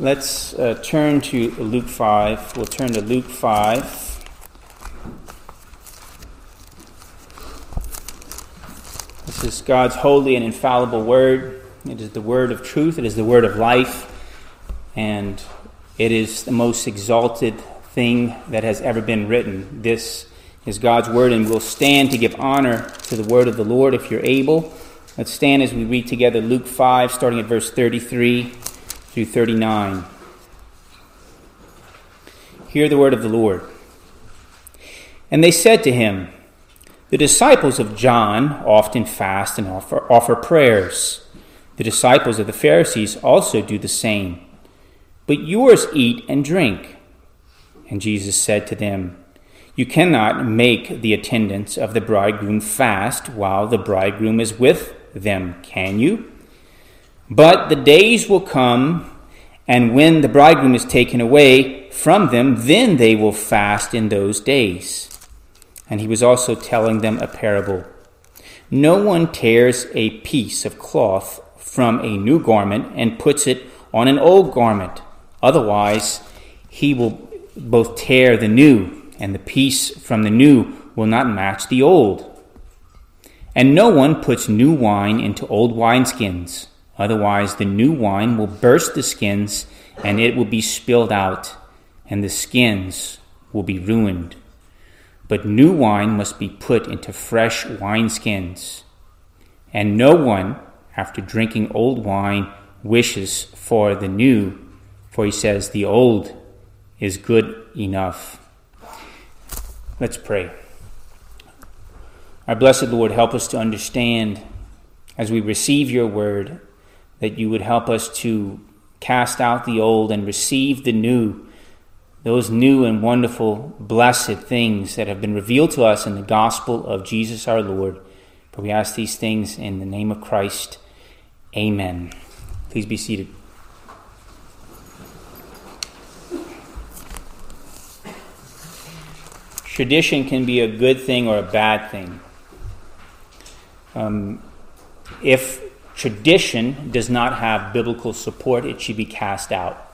Let's uh, turn to Luke 5. We'll turn to Luke 5. This is God's holy and infallible word. It is the word of truth, it is the word of life, and it is the most exalted thing that has ever been written. This is God's word, and we'll stand to give honor to the word of the Lord if you're able. Let's stand as we read together Luke 5, starting at verse 33 through 39. Hear the word of the Lord. And they said to him, The disciples of John often fast and offer, offer prayers. The disciples of the Pharisees also do the same. But yours eat and drink. And Jesus said to them, You cannot make the attendants of the bridegroom fast while the bridegroom is with them, can you? But the days will come, and when the bridegroom is taken away from them, then they will fast in those days. And he was also telling them a parable. No one tears a piece of cloth from a new garment and puts it on an old garment. Otherwise, he will both tear the new, and the piece from the new will not match the old. And no one puts new wine into old wineskins. Otherwise, the new wine will burst the skins, and it will be spilled out, and the skins will be ruined. But new wine must be put into fresh wineskins. And no one, after drinking old wine, wishes for the new, for he says, The old is good enough. Let's pray. Our blessed Lord, help us to understand as we receive your word that you would help us to cast out the old and receive the new, those new and wonderful, blessed things that have been revealed to us in the gospel of Jesus our Lord. For we ask these things in the name of Christ. Amen. Please be seated. Tradition can be a good thing or a bad thing. Um, if tradition does not have biblical support, it should be cast out.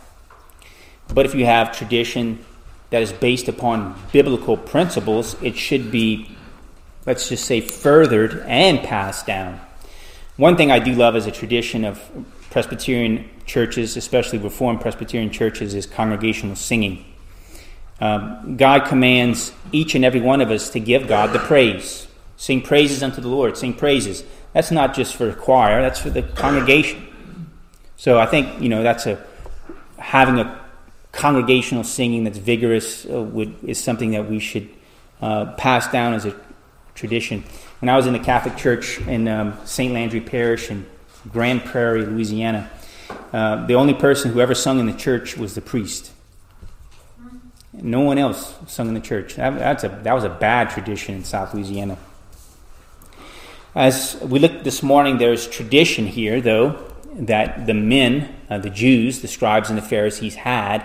But if you have tradition that is based upon biblical principles, it should be, let's just say, furthered and passed down. One thing I do love as a tradition of Presbyterian churches, especially Reformed Presbyterian churches, is congregational singing. Um, God commands each and every one of us to give God the praise. Sing praises unto the Lord. Sing praises. That's not just for the choir, that's for the congregation. So I think, you know, that's a having a congregational singing that's vigorous uh, would, is something that we should uh, pass down as a tradition. When I was in the Catholic Church in um, St. Landry Parish in Grand Prairie, Louisiana, uh, the only person who ever sung in the church was the priest. No one else sung in the church. That, that's a, that was a bad tradition in South Louisiana. As we looked this morning, there's tradition here, though, that the men, uh, the Jews, the scribes and the Pharisees had,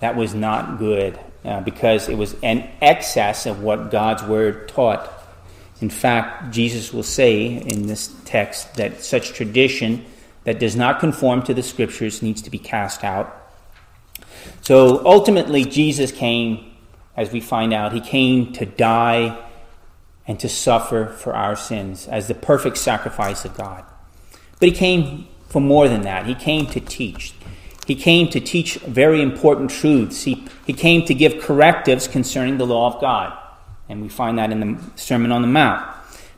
that was not good uh, because it was an excess of what God's word taught. In fact, Jesus will say in this text that such tradition that does not conform to the scriptures needs to be cast out. So ultimately, Jesus came, as we find out, he came to die and to suffer for our sins as the perfect sacrifice of God. But he came for more than that. He came to teach. He came to teach very important truths. He, he came to give correctives concerning the law of God. And we find that in the Sermon on the Mount.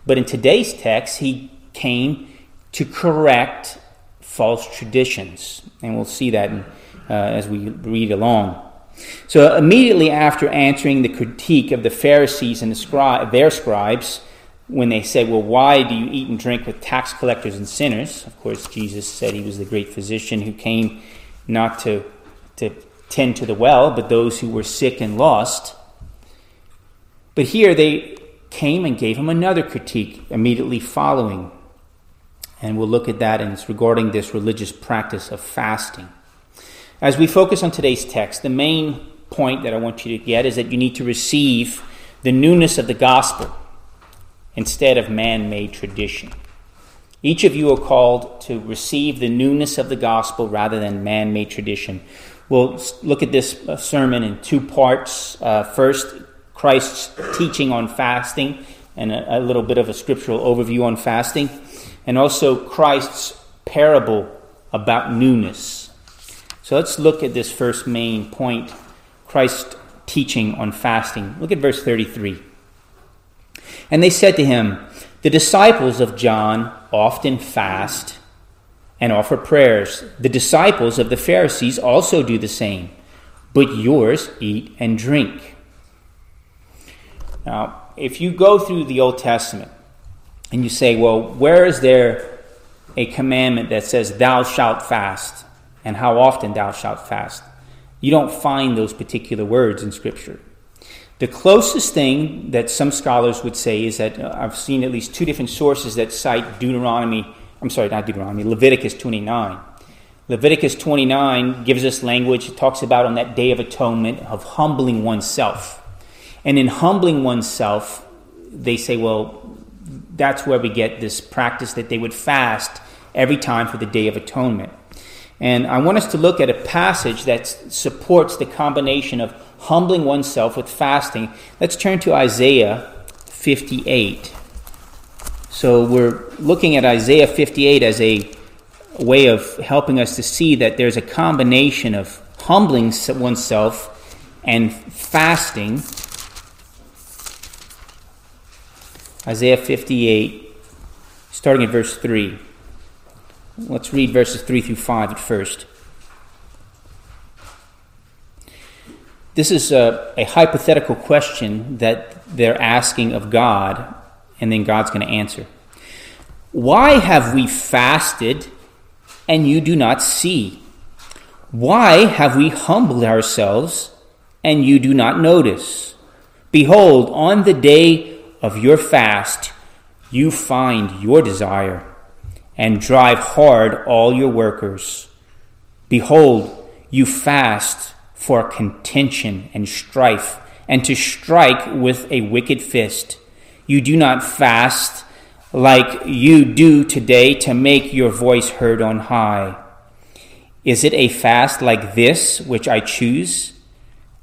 But in today's text, he came to correct false traditions. And we'll see that in uh, as we read along. So, immediately after answering the critique of the Pharisees and the scri- their scribes, when they said, Well, why do you eat and drink with tax collectors and sinners? Of course, Jesus said he was the great physician who came not to, to tend to the well, but those who were sick and lost. But here they came and gave him another critique immediately following. And we'll look at that, and it's regarding this religious practice of fasting. As we focus on today's text, the main point that I want you to get is that you need to receive the newness of the gospel instead of man made tradition. Each of you are called to receive the newness of the gospel rather than man made tradition. We'll look at this uh, sermon in two parts. Uh, first, Christ's teaching on fasting and a, a little bit of a scriptural overview on fasting, and also Christ's parable about newness. So let's look at this first main point Christ's teaching on fasting. Look at verse 33. And they said to him, The disciples of John often fast and offer prayers. The disciples of the Pharisees also do the same, but yours eat and drink. Now, if you go through the Old Testament and you say, well, where is there a commandment that says, thou shalt fast, and how often thou shalt fast? You don't find those particular words in Scripture. The closest thing that some scholars would say is that uh, I've seen at least two different sources that cite Deuteronomy, I'm sorry, not Deuteronomy, Leviticus 29. Leviticus 29 gives us language, it talks about on that day of atonement of humbling oneself. And in humbling oneself, they say, well, that's where we get this practice that they would fast every time for the Day of Atonement. And I want us to look at a passage that supports the combination of humbling oneself with fasting. Let's turn to Isaiah 58. So we're looking at Isaiah 58 as a way of helping us to see that there's a combination of humbling oneself and fasting Isaiah 58, starting at verse 3. Let's read verses 3 through 5 at first. This is a, a hypothetical question that they're asking of God, and then God's going to answer. Why have we fasted and you do not see? Why have we humbled ourselves and you do not notice? Behold, on the day of your fast, you find your desire and drive hard all your workers. Behold, you fast for contention and strife, and to strike with a wicked fist. You do not fast like you do today to make your voice heard on high. Is it a fast like this which I choose?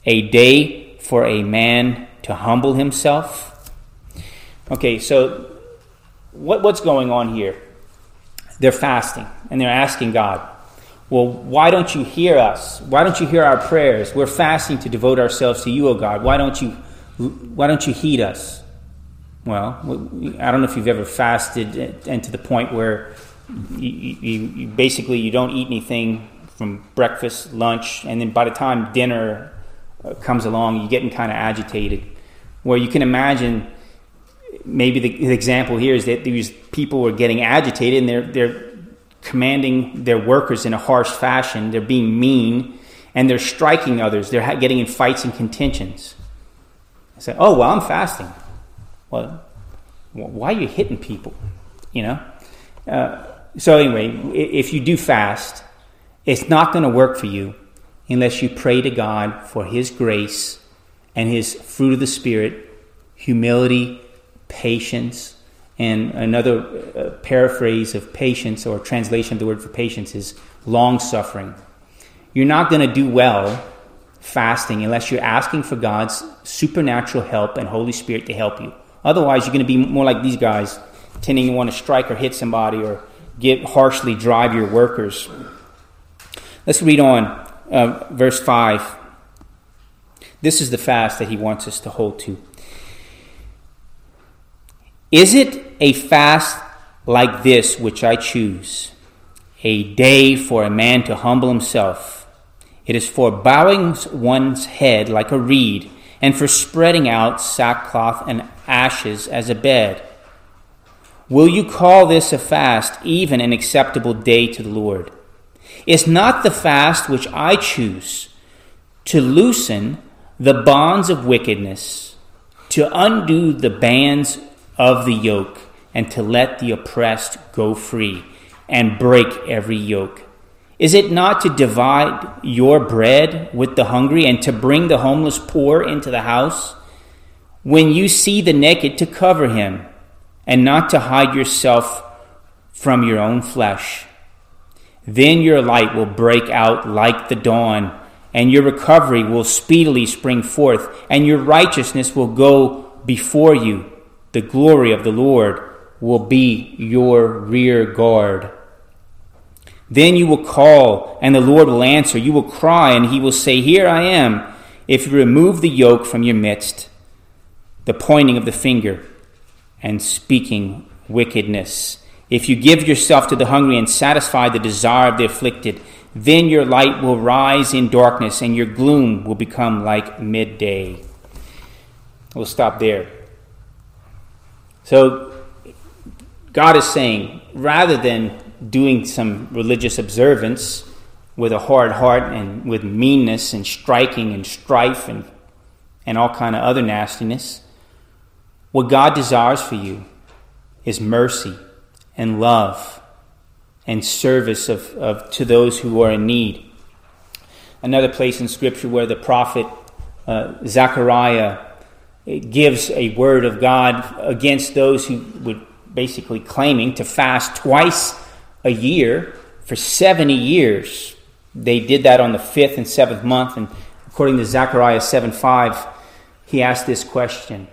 A day for a man to humble himself? Okay, so what, what's going on here? They're fasting and they're asking God, well, why don't you hear us? Why don't you hear our prayers? We're fasting to devote ourselves to you, O God. Why don't you, why don't you heed us? Well, I don't know if you've ever fasted and to the point where you, you, you basically you don't eat anything from breakfast, lunch, and then by the time dinner uh, comes along, you're getting kind of agitated. Where you can imagine maybe the, example here is that these people were getting agitated and they're, they're commanding their workers in a harsh fashion. They're being mean and they're striking others. They're getting in fights and contentions. I say, oh, well, I'm fasting. Well, why are you hitting people? You know? Uh, so, anyway, if you do fast, it's not going to work for you unless you pray to God for His grace and His fruit of the Spirit, humility, patience. And another uh, paraphrase of patience or translation of the word for patience is long suffering. You're not going to do well fasting unless you're asking for God's supernatural help and Holy Spirit to help you. Otherwise, you're going to be more like these guys, tending to want to strike or hit somebody or get harshly drive your workers. Let's read on, uh, verse 5. This is the fast that he wants us to hold to. Is it a fast like this which I choose? A day for a man to humble himself. It is for bowing one's head like a reed, and for spreading out sackcloth and ashes as a bed. Will you call this a fast, even an acceptable day to the Lord? Is not the fast which I choose to loosen the bonds of wickedness, to undo the bands of the yoke, and to let the oppressed go free, and break every yoke? Is it not to divide your bread with the hungry, and to bring the homeless poor into the house? When you see the naked, to cover him, and not to hide yourself from your own flesh. Then your light will break out like the dawn, and your recovery will speedily spring forth, and your righteousness will go before you. The glory of the Lord will be your rear guard. Then you will call, and the Lord will answer. You will cry, and he will say, Here I am. If you remove the yoke from your midst, the pointing of the finger, and speaking wickedness. If you give yourself to the hungry and satisfy the desire of the afflicted, then your light will rise in darkness and your gloom will become like midday. We'll stop there. So, God is saying, rather than doing some religious observance with a hard heart and with meanness and striking and strife and, and all kind of other nastiness, what God desires for you is mercy and love and service of, of, to those who are in need. Another place in Scripture where the prophet uh, Zechariah gives a word of God against those who would basically claiming to fast twice a year for 70 years. They did that on the fifth and seventh month, and according to Zechariah 7 5, he asked this question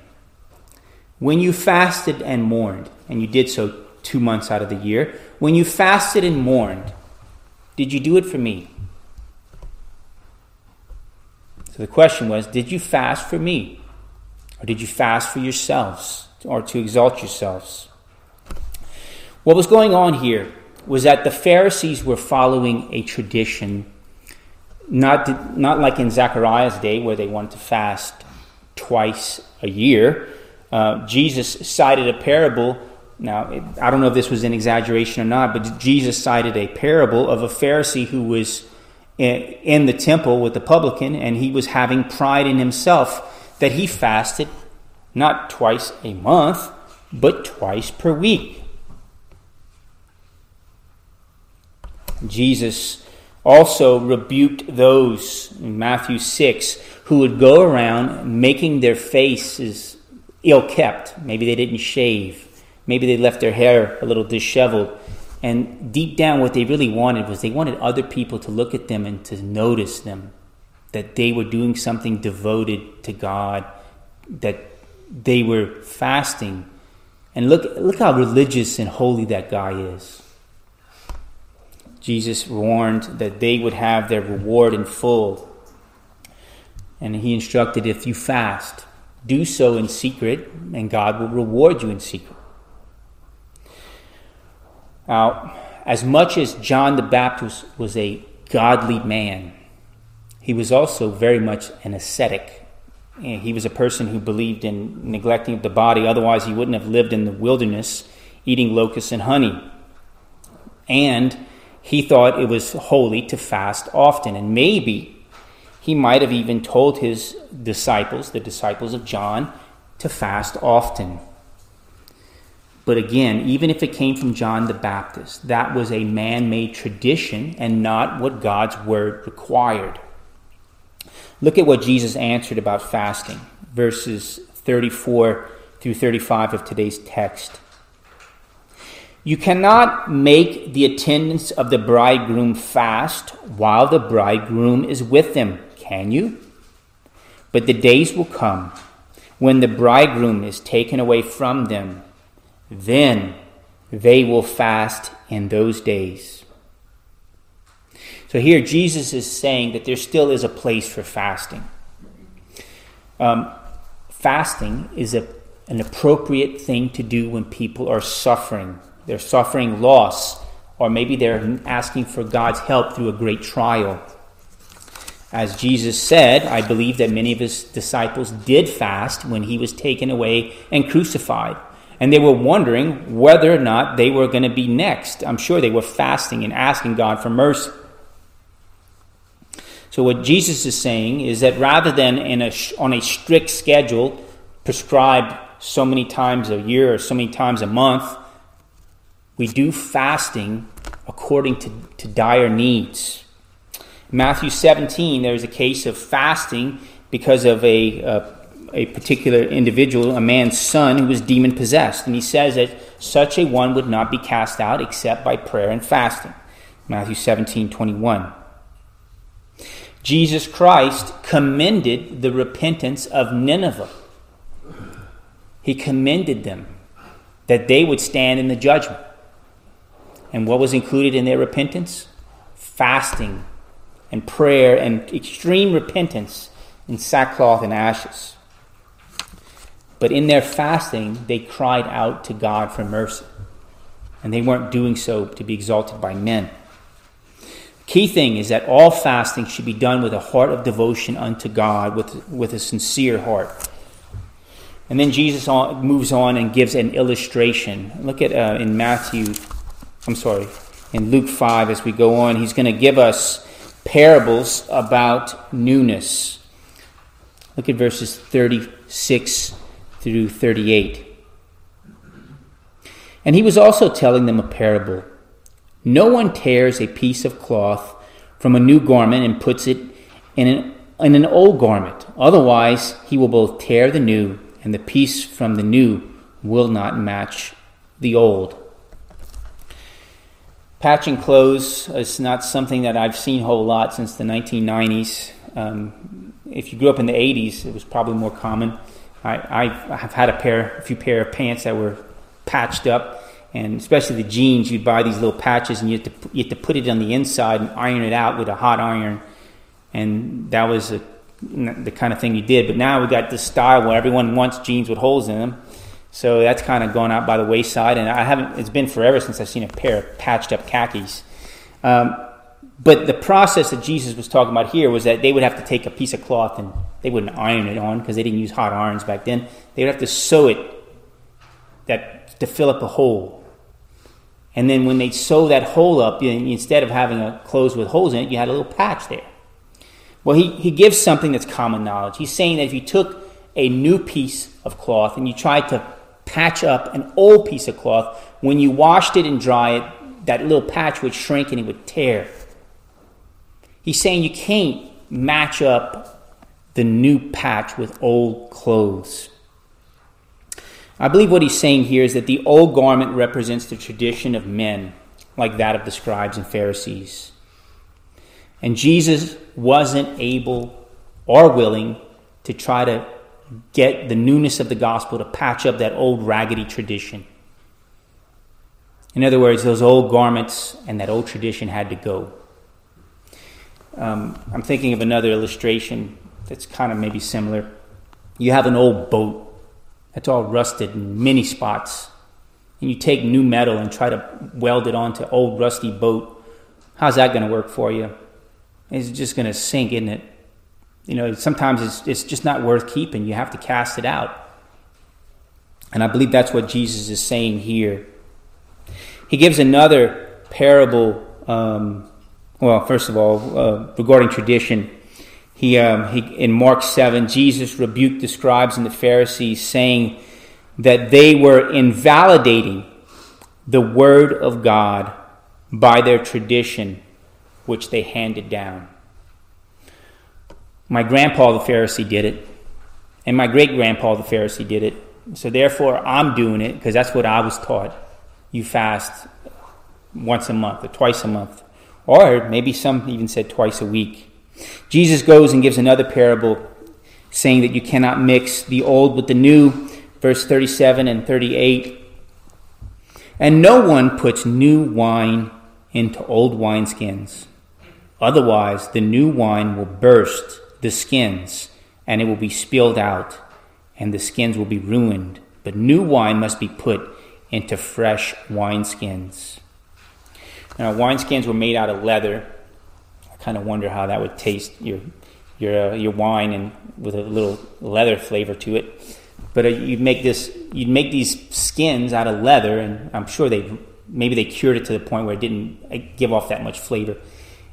when you fasted and mourned, and you did so two months out of the year, when you fasted and mourned, did you do it for me? So the question was Did you fast for me? Or did you fast for yourselves or to exalt yourselves? What was going on here was that the Pharisees were following a tradition, not, not like in Zechariah's day where they wanted to fast twice a year uh, Jesus cited a parable. Now, I don't know if this was an exaggeration or not, but Jesus cited a parable of a Pharisee who was in the temple with the publican, and he was having pride in himself that he fasted not twice a month, but twice per week. Jesus also rebuked those in Matthew 6 who would go around making their faces ill kept. Maybe they didn't shave. Maybe they left their hair a little disheveled. And deep down, what they really wanted was they wanted other people to look at them and to notice them, that they were doing something devoted to God, that they were fasting. And look, look how religious and holy that guy is. Jesus warned that they would have their reward in full. And he instructed if you fast, do so in secret, and God will reward you in secret. Now, as much as John the Baptist was a godly man, he was also very much an ascetic. He was a person who believed in neglecting the body, otherwise, he wouldn't have lived in the wilderness eating locusts and honey. And he thought it was holy to fast often. And maybe he might have even told his disciples, the disciples of John, to fast often. But again, even if it came from John the Baptist, that was a man made tradition and not what God's word required. Look at what Jesus answered about fasting, verses 34 through 35 of today's text. You cannot make the attendants of the bridegroom fast while the bridegroom is with them can you? But the days will come when the bridegroom is taken away from them. Then they will fast in those days. So here Jesus is saying that there still is a place for fasting. Um, fasting is a, an appropriate thing to do when people are suffering. They're suffering loss, or maybe they're asking for God's help through a great trial. As Jesus said, I believe that many of his disciples did fast when he was taken away and crucified. And they were wondering whether or not they were going to be next. I'm sure they were fasting and asking God for mercy. So, what Jesus is saying is that rather than in a, on a strict schedule prescribed so many times a year or so many times a month, we do fasting according to, to dire needs. Matthew 17, there's a case of fasting because of a, a, a particular individual, a man's son who was demon possessed. And he says that such a one would not be cast out except by prayer and fasting. Matthew 17 21. Jesus Christ commended the repentance of Nineveh. He commended them that they would stand in the judgment. And what was included in their repentance? Fasting and prayer and extreme repentance in sackcloth and ashes. But in their fasting, they cried out to God for mercy. And they weren't doing so to be exalted by men. Key thing is that all fasting should be done with a heart of devotion unto God, with, with a sincere heart. And then Jesus moves on and gives an illustration. Look at uh, in Matthew, I'm sorry, in Luke 5 as we go on, he's going to give us parables about newness. Look at verses 36 through 38. And he was also telling them a parable. No one tears a piece of cloth from a new garment and puts it in an, in an old garment. Otherwise, he will both tear the new, and the piece from the new will not match the old. Patching clothes is not something that I've seen a whole lot since the 1990s. Um, if you grew up in the 80s, it was probably more common. I, I have had a pair, a few pair of pants that were patched up, and especially the jeans. You'd buy these little patches, and you had to you had to put it on the inside and iron it out with a hot iron, and that was a, the kind of thing you did. But now we've got this style where everyone wants jeans with holes in them, so that's kind of gone out by the wayside, and I haven't. It's been forever since I've seen a pair of patched up khakis. Um, but the process that Jesus was talking about here was that they would have to take a piece of cloth and they wouldn't iron it on because they didn't use hot irons back then. They would have to sew it that to fill up a hole. And then when they sew that hole up, instead of having a clothes with holes in it, you had a little patch there. Well, he, he gives something that's common knowledge. He's saying that if you took a new piece of cloth and you tried to patch up an old piece of cloth. When you washed it and dry it, that little patch would shrink and it would tear. He's saying you can't match up the new patch with old clothes. I believe what he's saying here is that the old garment represents the tradition of men, like that of the scribes and Pharisees. And Jesus wasn't able or willing to try to get the newness of the gospel to patch up that old raggedy tradition. In other words, those old garments and that old tradition had to go. Um, I'm thinking of another illustration that's kind of maybe similar. You have an old boat that's all rusted in many spots, and you take new metal and try to weld it onto old rusty boat. How's that going to work for you? It's just going to sink, isn't it? you know, sometimes it's, it's just not worth keeping. You have to cast it out. And I believe that's what Jesus is saying here. He gives another parable. Um, well, first of all, uh, regarding tradition, he, um, he in Mark seven, Jesus rebuked the scribes and the Pharisees, saying that they were invalidating the word of God by their tradition, which they handed down. My grandpa, the Pharisee, did it, and my great grandpa, the Pharisee, did it. So therefore, I'm doing it because that's what I was taught. You fast once a month or twice a month, or maybe some even said twice a week. Jesus goes and gives another parable saying that you cannot mix the old with the new, verse 37 and 38. And no one puts new wine into old wineskins. Otherwise, the new wine will burst the skins, and it will be spilled out, and the skins will be ruined. But new wine must be put into fresh wineskins. Now, wineskins were made out of leather. Kind of wonder how that would taste your your uh, your wine and with a little leather flavor to it. But uh, you'd make this you'd make these skins out of leather, and I'm sure they maybe they cured it to the point where it didn't give off that much flavor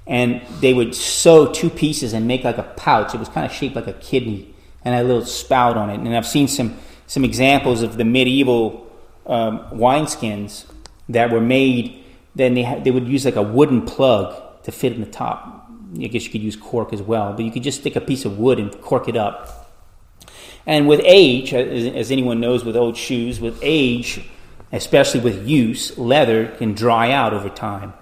and they would sew two pieces and make like a pouch. It was kind of shaped like a kidney and had a little spout on it. And I've seen some some examples of the medieval um, wineskins that were made. Then they ha- they would use like a wooden plug to fit in the top. I guess you could use cork as well, but you could just stick a piece of wood and cork it up. And with age, uh, as anyone knows with old shoes, with age, especially with use, leather can dry out over time.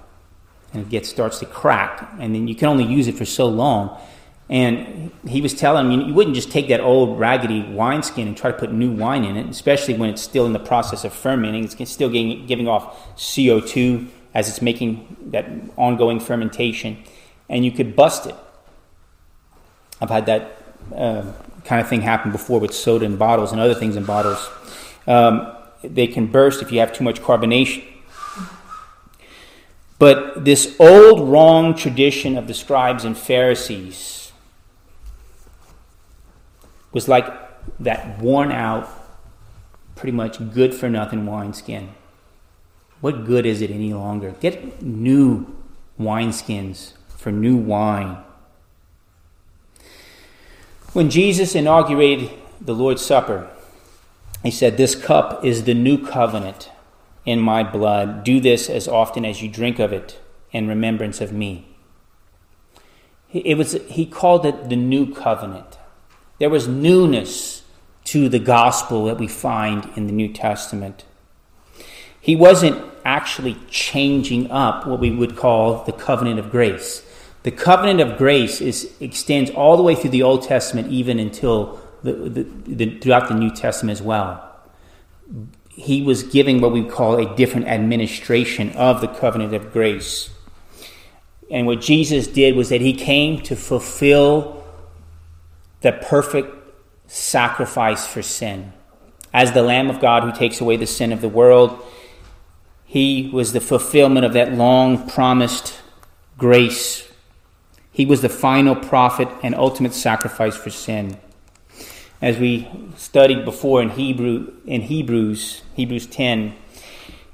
And it gets, starts to crack. And then you can only use it for so long. And he was telling me you wouldn't just take that old raggedy wineskin and try to put new wine in it, especially when it's still in the process of fermenting. It's still getting, giving off CO2 as it's making that ongoing fermentation. And you could bust it. I've had that uh, kind of thing happen before with soda in bottles and other things in bottles. Um, they can burst if you have too much carbonation. But this old wrong tradition of the scribes and Pharisees was like that worn out, pretty much good for nothing wineskin. What good is it any longer? Get new wineskins for new wine. When Jesus inaugurated the Lord's Supper, he said, This cup is the new covenant in my blood. Do this as often as you drink of it in remembrance of me. It was, he called it the new covenant. There was newness to the gospel that we find in the New Testament. He wasn't actually changing up what we would call the covenant of grace. The covenant of grace is, extends all the way through the Old Testament, even until the, the, the, throughout the New Testament as well. He was giving what we call a different administration of the covenant of grace. And what Jesus did was that he came to fulfill the perfect sacrifice for sin. As the Lamb of God who takes away the sin of the world, he was the fulfillment of that long promised grace. He was the final prophet and ultimate sacrifice for sin. As we studied before in Hebrew in Hebrews, Hebrews 10,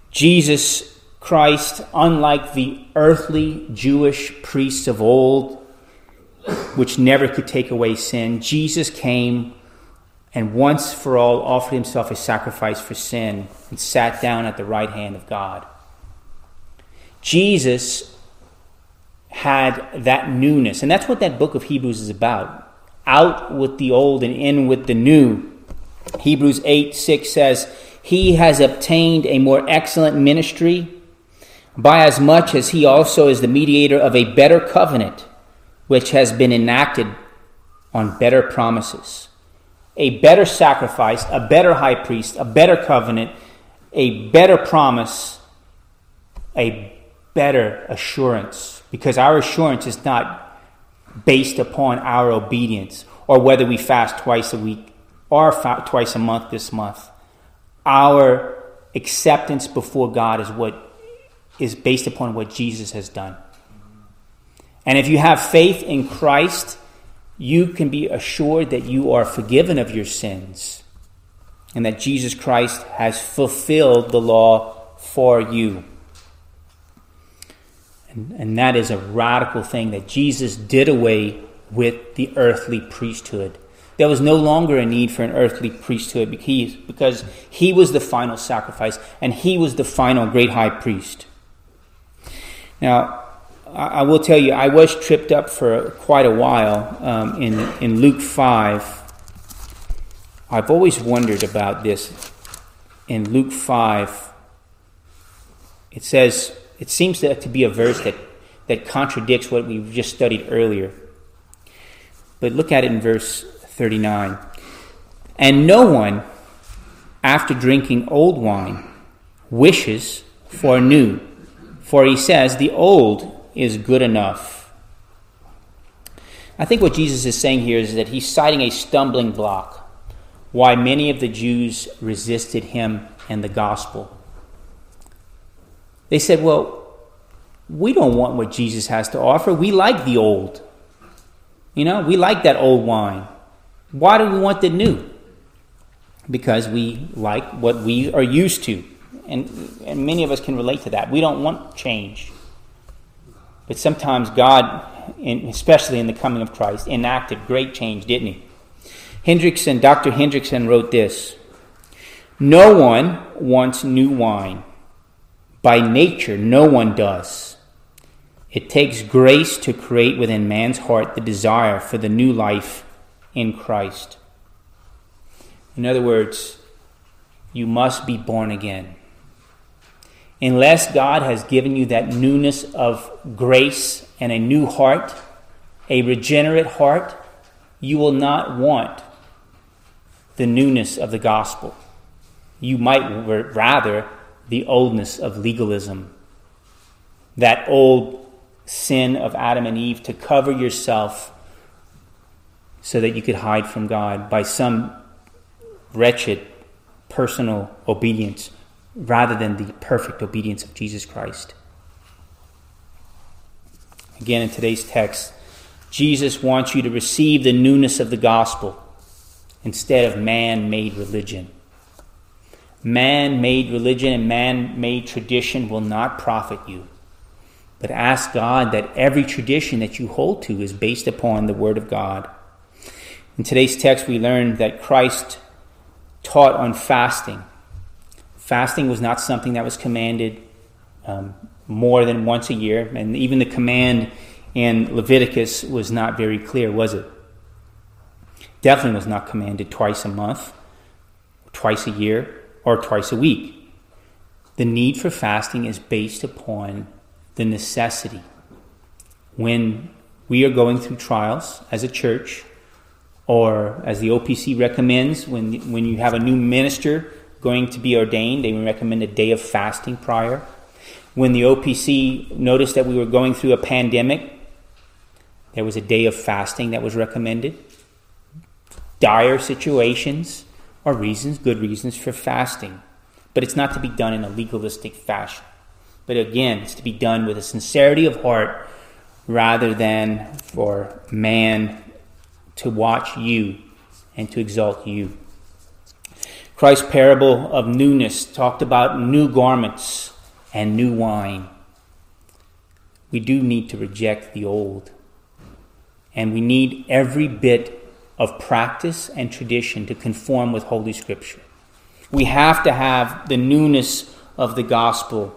Jesus Christ, unlike the earthly Jewish priests of old, which never could take away sin, Jesus came and once for all offered himself a sacrifice for sin and sat down at the right hand of God. Jesus had that newness, and that's what that book of Hebrews is about. Out with the old and in with the new. Hebrews 8 6 says, He has obtained a more excellent ministry by as much as he also is the mediator of a better covenant which has been enacted on better promises. A better sacrifice, a better high priest, a better covenant, a better promise, a better assurance. Because our assurance is not based upon our obedience or whether we fast twice a week or twice a month this month. Our acceptance before God is what is based upon what Jesus has done. And if you have faith in Christ, you can be assured that you are forgiven of your sins and that Jesus Christ has fulfilled the law for you. And, and that is a radical thing that Jesus did away with the earthly priesthood. There was no longer a need for an earthly priesthood because he was the final sacrifice and he was the final great high priest. Now, I will tell you, I was tripped up for quite a while um, in, in Luke 5. I've always wondered about this. In Luke 5, it says, it seems to, to be a verse that, that contradicts what we've just studied earlier. But look at it in verse 39. And no one, after drinking old wine, wishes for new, for he says, The old is good enough. I think what Jesus is saying here is that he's citing a stumbling block why many of the Jews resisted him and the gospel. They said, Well, we don't want what Jesus has to offer. We like the old. You know, we like that old wine. Why do we want the new? Because we like what we are used to. And, and many of us can relate to that. We don't want change. But sometimes God, especially in the coming of Christ, enacted great change, didn't he? Hendriksen, Dr. Hendriksen wrote this No one wants new wine. By nature, no one does. It takes grace to create within man's heart the desire for the new life in Christ. In other words, you must be born again. Unless God has given you that newness of grace and a new heart, a regenerate heart, you will not want the newness of the gospel. You might rather the oldness of legalism, that old sin of Adam and Eve to cover yourself so that you could hide from God by some wretched personal obedience rather than the perfect obedience of Jesus Christ. Again, in today's text, Jesus wants you to receive the newness of the gospel instead of man made religion. Man made religion and man made tradition will not profit you. But ask God that every tradition that you hold to is based upon the Word of God. In today's text, we learn that Christ taught on fasting. Fasting was not something that was commanded um, more than once a year, and even the command in Leviticus was not very clear, was it? Definitely was not commanded twice a month, twice a year, or twice a week. The need for fasting is based upon the necessity. When we are going through trials as a church, or as the OPC recommends, when, when you have a new minister going to be ordained, they recommend a day of fasting prior. When the OPC noticed that we were going through a pandemic, there was a day of fasting that was recommended. Dire situations are reasons, good reasons for fasting. But it's not to be done in a legalistic fashion. But again, it's to be done with a sincerity of heart rather than for man to watch you and to exalt you. Christ's parable of newness talked about new garments and new wine. We do need to reject the old. And we need every bit of practice and tradition to conform with Holy Scripture. We have to have the newness of the gospel.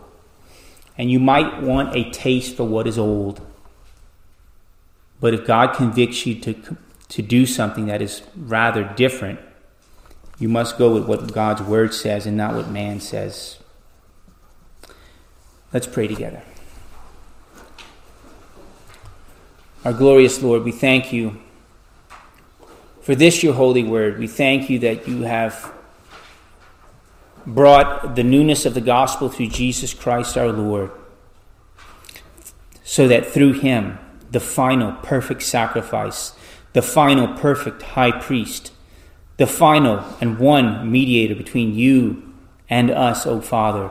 And you might want a taste for what is old. But if God convicts you to to do something that is rather different, you must go with what God's word says and not what man says. Let's pray together. Our glorious Lord, we thank you for this, your holy word. We thank you that you have brought the newness of the gospel through Jesus Christ our Lord, so that through him, the final perfect sacrifice, the final perfect high priest, the final and one mediator between you and us, O Father,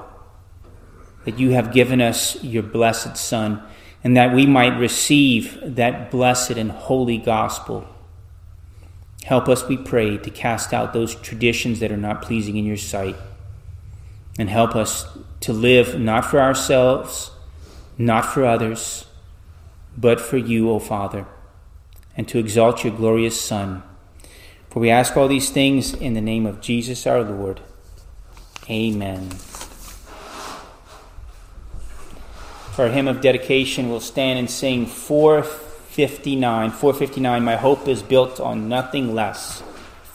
that you have given us your blessed Son, and that we might receive that blessed and holy gospel. Help us, we pray, to cast out those traditions that are not pleasing in your sight, and help us to live not for ourselves, not for others, but for you, O Father and to exalt your glorious Son. For we ask all these things in the name of Jesus our Lord. Amen. For our hymn of dedication, we'll stand and sing 459. 459, My hope is built on nothing less.